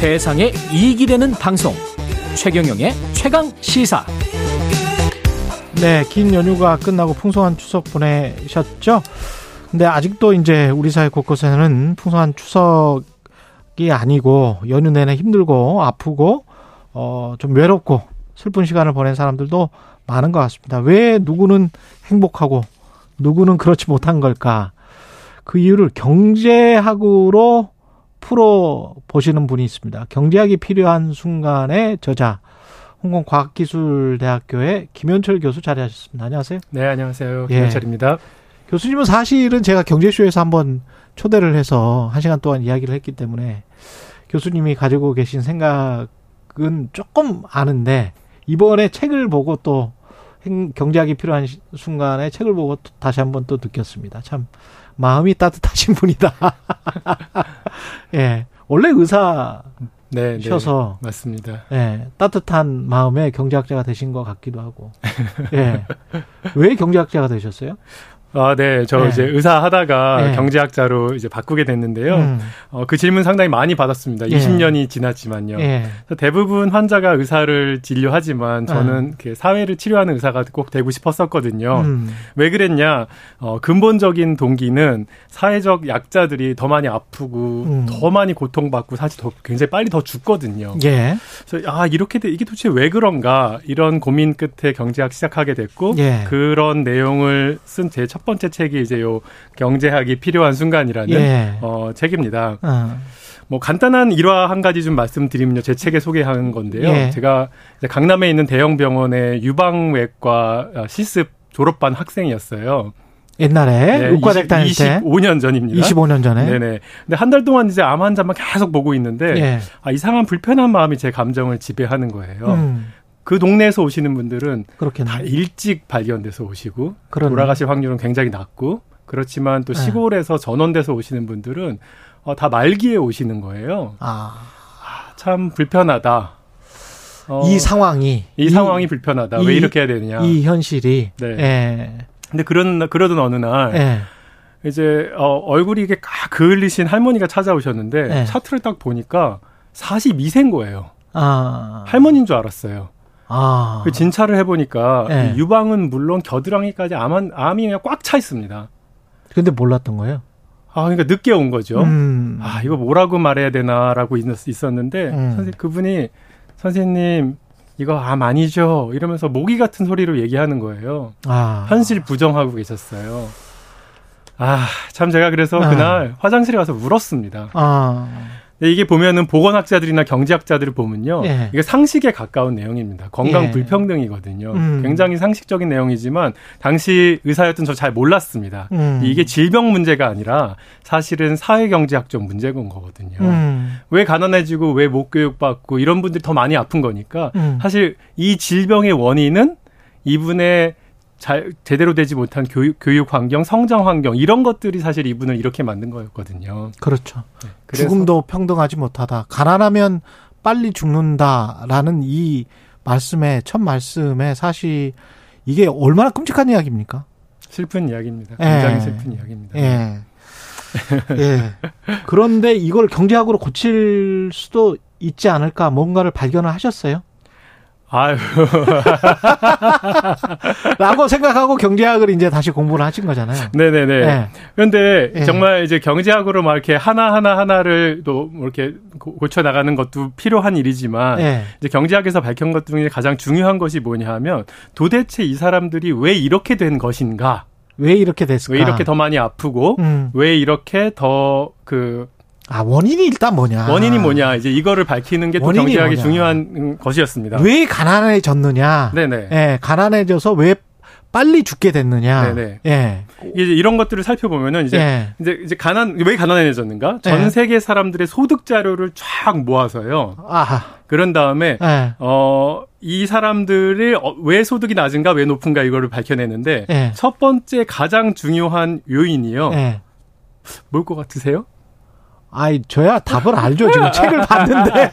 세상에 이익이 되는 방송 최경영의 최강 시사 네, 긴 연휴가 끝나고 풍성한 추석 보내셨죠? 근데 아직도 이제 우리 사회 곳곳에는 풍성한 추석이 아니고 연휴 내내 힘들고 아프고 어 좀 외롭고 슬픈 시간을 보낸 사람들도 많은 것 같습니다. 왜 누구는 행복하고 누구는 그렇지 못한 걸까? 그 이유를 경제학으로 풀어 보시는 분이 있습니다. 경제학이 필요한 순간의 저자 홍콩 과학기술대학교의 김현철 교수 자리하셨습니다. 안녕하세요. 네, 안녕하세요. 예. 김현철입니다. 교수님은 사실은 제가 경제쇼에서 한번 초대를 해서 한 시간 동안 이야기를 했기 때문에 교수님이 가지고 계신 생각은 조금 아는데 이번에 책을 보고 또 행- 경제학이 필요한 시- 순간에 책을 보고 또 다시 한번 또 느꼈습니다. 참 마음이 따뜻하신 분이다. 예. 원래 의사 네, 네. 셔서 맞습니다. 예, 따뜻한 마음의 경제학자가 되신 것 같기도 하고. 예. 왜 경제학자가 되셨어요? 아, 네. 저 네. 이제 의사 하다가 네. 경제학자로 이제 바꾸게 됐는데요. 음, 어, 그 질문 상당히 많이 받았습니다. 예. 20년이 지났지만요. 예. 대부분 환자가 의사를 진료하지만 저는 그 사회를 치료하는 의사가 꼭 되고 싶었었거든요. 음, 왜 그랬냐? 어, 근본적인 동기는 사회적 약자들이 더 많이 아프고 음. 더 많이 고통받고 사실 더 굉장히 빨리 더 죽거든요. 예. 그래서 아 이렇게 돼 이게 도대체 왜 그런가 이런 고민 끝에 경제학 시작하게 됐고 예. 그런 내용을 쓴제 첫 번째 책이 이제 요 경제학이 필요한 순간이라는 예. 어 책입니다. 어, 뭐 간단한 일화 한 가지 좀 말씀드리면요. 제 책에 소개한 건데요. 예. 제가 강남에 있는 대형 병원의 유방외과 어, 실습 졸업반 학생이었어요. 옛날에 다닐 때 25년 전입니다. 25년 전에. 네네. 근데 한 달 동안 이제 암 환자만 계속 보고 있는데 예. 아, 이상한 불편한 마음이 제 감정을 지배하는 거예요. 음, 그 동네에서 오시는 분들은 그렇겠네. 다 일찍 발견돼서 오시고 그러네. 돌아가실 확률은 굉장히 낮고 그렇지만 또 네. 시골에서 전원돼서 오시는 분들은 어, 다 말기에 오시는 거예요. 아, 참 불편하다. 어, 이 상황이 이 상황이 불편하다. 이- 왜 이렇게 해야 되느냐. 이 현실이 네. 예. 근데 그런 그러던 어느 날 예. 이제 어, 얼굴이 이게 까 그을리신 할머니가 찾아오셨는데 네. 차트를 딱 보니까 42세인 거예요. 아. 할머니인 줄 알았어요. 아. 그 진찰을 해보니까 네. 이 유방은 물론 겨드랑이까지 암, 암이 그냥 꽉 차 있습니다. 근데 몰랐던 거예요. 아, 그러니까 늦게 온 거죠. 음. 아, 이거 뭐라고 말해야 되나라고 있- 있었는데, 음. 선생 그분이, 선생님, 이거 암 아니죠? 이러면서 모기 같은 소리로 얘기하는 거예요. 아. 현실 부정하고 계셨어요. 아, 참 제가 그래서 아. 그날 화장실에 가서 울었습니다. 아. 이게 보면은 보건학자들이나 경제학자들을 보면요. 예. 이게 상식에 가까운 내용입니다. 건강 예. 불평등이거든요. 음. 굉장히 상식적인 내용이지만 당시 의사였던 저 잘 몰랐습니다. 음. 이게 질병 문제가 아니라 사실은 사회경제학적 문제인 거거든요. 음. 왜 가난해지고 왜 못 교육받고 이런 분들이 더 많이 아픈 거니까 음. 사실 이 질병의 원인은 이분의 잘 제대로 되지 못한 교육, 교육 환경, 성장 환경 이런 것들이 사실 이분을 이렇게 만든 거였거든요. 그렇죠. 그래서 죽음도 평등하지 못하다. 가난하면 빨리 죽는다라는 이 말씀의 첫 말씀에 사실 이게 얼마나 끔찍한 이야기입니까? 슬픈 이야기입니다. 예. 굉장히 슬픈 이야기입니다. 예. 예. 그런데 이걸 경제학으로 고칠 수도 있지 않을까 뭔가를 발견을 하셨어요? 아유, 라고 생각하고 경제학을 이제 다시 공부를 하신 거잖아요. 네네네. 예. 그런데 예. 정말 이제 경제학으로 막 이렇게 하나하나 하나를 또뭐 이렇게 고- 고쳐 나가는 것도 필요한 일이지만 예. 이제 경제학에서 밝힌 것 중에 가장 중요한 것이 뭐냐 하면 도대체 이 사람들이 왜 이렇게 된 것인가? 왜 이렇게 됐을까? 왜 이렇게 더 많이 아프고 음. 왜 이렇게 더그 아, 원인이 일단 뭐냐? 원인이 뭐냐 이제 이거를 밝히는 게 또 경제학이 뭐냐. 중요한 음, 것이었습니다. 왜 가난해졌느냐? 네네. 예, 가난해져서 왜 빨리 죽게 됐느냐? 네네. 예. 이제 이런 것들을 살펴보면은 이제 예. 이제 이제 가난 왜 가난해졌는가? 전 네. 세계 사람들의 소득 자료를 쫙 모아서요. 아하. 그런 다음에 예. 어, 이 사람들의 어, 왜 소득이 낮은가 왜 높은가 이거를 밝혀내는데 예. 첫 번째 가장 중요한 요인이요. 예. 뭘것 같으세요? 아이, 저야 답을 알죠. 지금 책을 봤는데.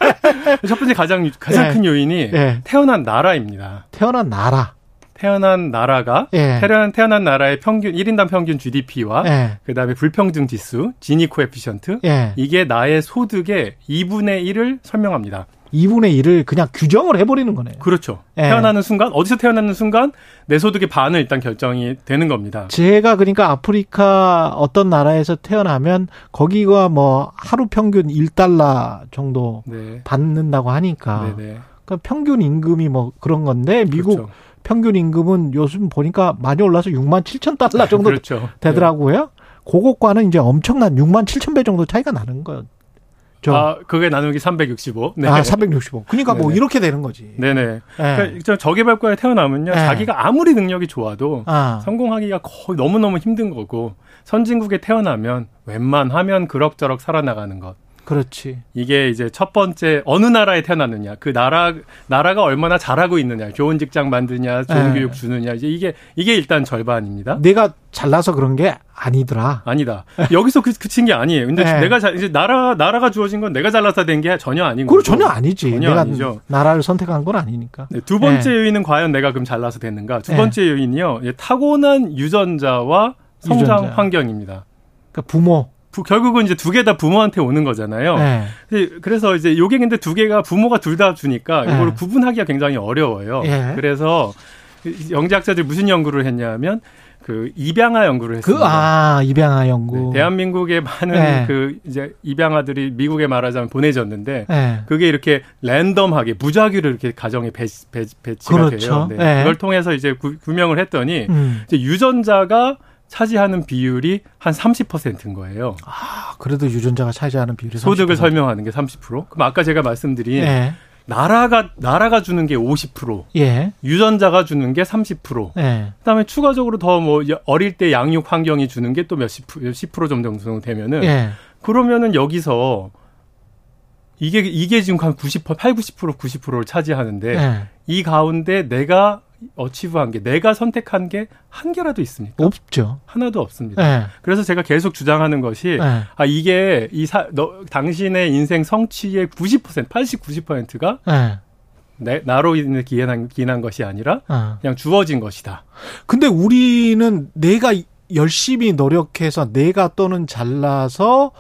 첫 번째 가장 가장 예. 큰 요인이 예. 태어난 나라입니다. 태어난 나라. 태어난 나라가 예. 태어난 태어난 나라의 평균 1인당 평균 GDP와 예. 그다음에 불평등 지수, 지니 코에피션트 예. 이게 나의 소득의 2분의 1을 설명합니다. 2분의 1을 그냥 규정을 해버리는 거네요. 그렇죠. 예. 태어나는 순간 어디서 태어나는 순간 내 소득의 반은 일단 결정이 되는 겁니다. 제가 그러니까 아프리카 어떤 나라에서 태어나면 거기가 뭐 하루 평균 1달러 정도 네. 받는다고 하니까 네네. 그러니까 평균 임금이 뭐 그런 건데 미국 그렇죠. 평균 임금은 요즘 보니까 많이 올라서 6만 7천 달러 정도 그렇죠. 되더라고요. 그것과는 이제 엄청난 6만 7천 배 정도 차이가 나는 거 죠. 네. 아, 그게 나누기 365. 네. 아, 365. 그러니까 뭐 네네. 이렇게 되는 거지. 네네. 예. 그러니까 저 저개발국가에 태어나면요. 네. 자기가 아무리 능력이 좋아도 아, 성공하기가 거의 너무너무 힘든 거고 선진국에 태어나면 웬만하면 그럭저럭 살아나가는 것. 그렇지. 이게 이제 첫 번째 어느 나라에 태어났느냐, 그 나라 나라가 얼마나 잘하고 있느냐, 좋은 직장 만드냐, 좋은 네. 교육 주느냐, 이제 이게 이게 일단 절반입니다. 내가 잘나서 그런 게 아니더라. 아니다. 여기서 그, 그친 게 아니에요. 근데 네. 내가 자, 이제 나라 나라가 주어진 건 내가 잘나서 된 게 전혀 아닌 거고. 전혀 아니지. 전혀 아니죠. 나라를 선택한 건 아니니까. 네, 두 번째 요인은 과연 내가 그럼 잘나서 됐는가? 두 네. 번째 요인이요. 예, 타고난 유전자와 성장 유전자. 환경입니다. 그러니까 부모. 부- 결국은 이제 두 개 다 부모한테 오는 거잖아요. 네. 근데 그래서 이제 요게 근데 두 개가 부모가 둘 다 주니까 네. 이걸 구분하기가 굉장히 어려워요. 예. 그래서 영재학자들이 무슨 연구를 했냐면 그 입양아 연구를 그, 했습니다. 아, 입양아 연구. 네, 대한민국의 많은 네. 그 이제 입양아들이 미국에 말하자면 보내졌는데 네. 그게 이렇게 랜덤하게 무작위로 이렇게 가정에 배, 배, 배치가 그렇죠. 돼요. 네. 네. 그걸 통해서 이제 구, 구명을 했더니 음. 이제 유전자가 차지하는 비율이 한 30%인 거예요. 아, 그래도 유전자가 차지하는 비율이 소득을 30%. 설명하는 게 30%. 그럼 아까 제가 말씀드린 예. 나라가 나라가 주는 게 50%, 예. 유전자가 주는 게 30%. 예. 그다음에 추가적으로 더 뭐 어릴 때 양육 환경이 주는 게 또 몇십 프로, 10% 정도 되면은 예. 그러면은 여기서 이게 이게 지금 한 90%, 8, 90% 90%를 차지하는데 예. 이 가운데 내가 어치브한 게 내가 선택한 게 한 개라도 있습니까? 없죠. 하나도 없습니다. 예. 그래서 제가 계속 주장하는 것이 예. 아 이게 이 사, 너, 당신의 인생 성취의 90%, 80, 90%가 예. 내, 나로 인해 기인한, 기인한 것이 아니라 어. 그냥 주어진 것이다. 근데 우리는 내가 열심히 노력해서 내가 또는 잘나서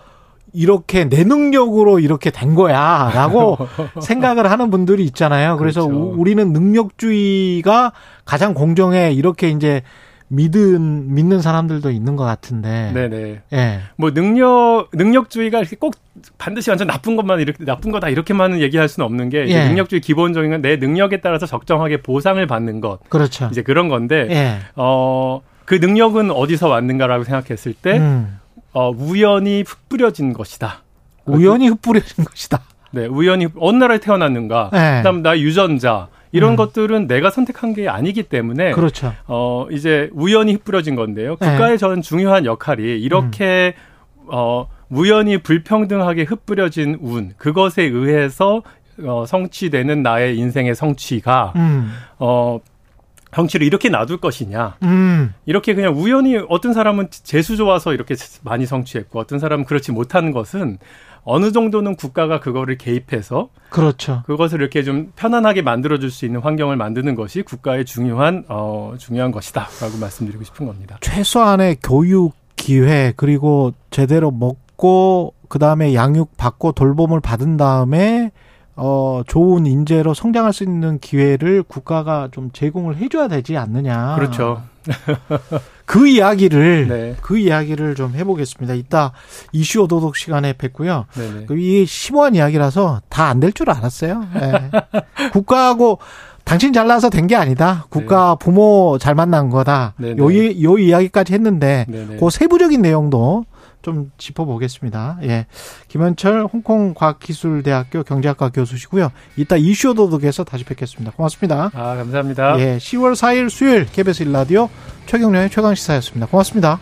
이렇게 내 능력으로 이렇게 된 거야라고 생각을 하는 분들이 있잖아요. 그래서 그렇죠. 우- 우리는 능력주의가 가장 공정해 이렇게 이제 믿은 믿는 사람들도 있는 것 같은데. 네네. 예. 뭐 능력 능력주의가 이렇게 꼭 반드시 완전 나쁜 것만 이렇게 나쁜 거다 이렇게만은 얘기할 수는 없는 게 예. 능력주의 기본적인 건 내 능력에 따라서 적정하게 보상을 받는 것 그렇죠. 이제 그런 건데 예. 어그 능력은 어디서 왔는가라고 생각했을 때 음. 어, 우연히 흩뿌려진 것이다. 우연히 흩뿌려진 것이다. 네, 우연히 어느 나라에 태어났는가. 예. 그다음 나 유전자 이런 음. 것들은 내가 선택한 게 아니기 때문에 그렇죠. 어 이제 우연히 흩뿌려진 건데요. 네. 국가의 저는 중요한 역할이 이렇게 어 우연히 불평등하게 흩뿌려진 운 그것에 의해서 어 성취되는 나의 인생의 성취가 음. 어 성취를 이렇게 놔둘 것이냐. 음. 이렇게 그냥 우연히 어떤 사람은 재수 좋아서 이렇게 많이 성취했고 어떤 사람은 그렇지 못한 것은 어느 정도는 국가가 그거를 개입해서 그렇죠. 그것을 이렇게 좀 편안하게 만들어 줄 수 있는 환경을 만드는 것이 국가의 중요한 어 중요한 것이다라고 말씀드리고 싶은 겁니다. 최소한의 교육 기회 그리고 제대로 먹고 그다음에 양육 받고 돌봄을 받은 다음에 어 좋은 인재로 성장할 수 있는 기회를 국가가 좀 제공을 해줘야 되지 않느냐. 그렇죠. 그 이야기를 네. 그 이야기를 좀 해보겠습니다. 이따 이슈 오도독 시간에 뵙고요. 네네. 그 이게 심오한 이야기라서 다 안 될 줄 알았어요. 예. 국가하고 당신 잘나서 된 게 아니다. 국가 부모 잘 만난 거다. 네. 요, 이- 요 이야기까지 했는데 네네. 그 세부적인 내용도 좀 짚어보겠습니다. 예. 김현철 홍콩 과학기술대학교 경제학과 교수시고요. 이따 이슈 도독에서 다시 뵙겠습니다. 고맙습니다. 아 감사합니다. 예. 10월 4일 수요일 KBS 일라디오 최경련의 최강시사였습니다. 고맙습니다.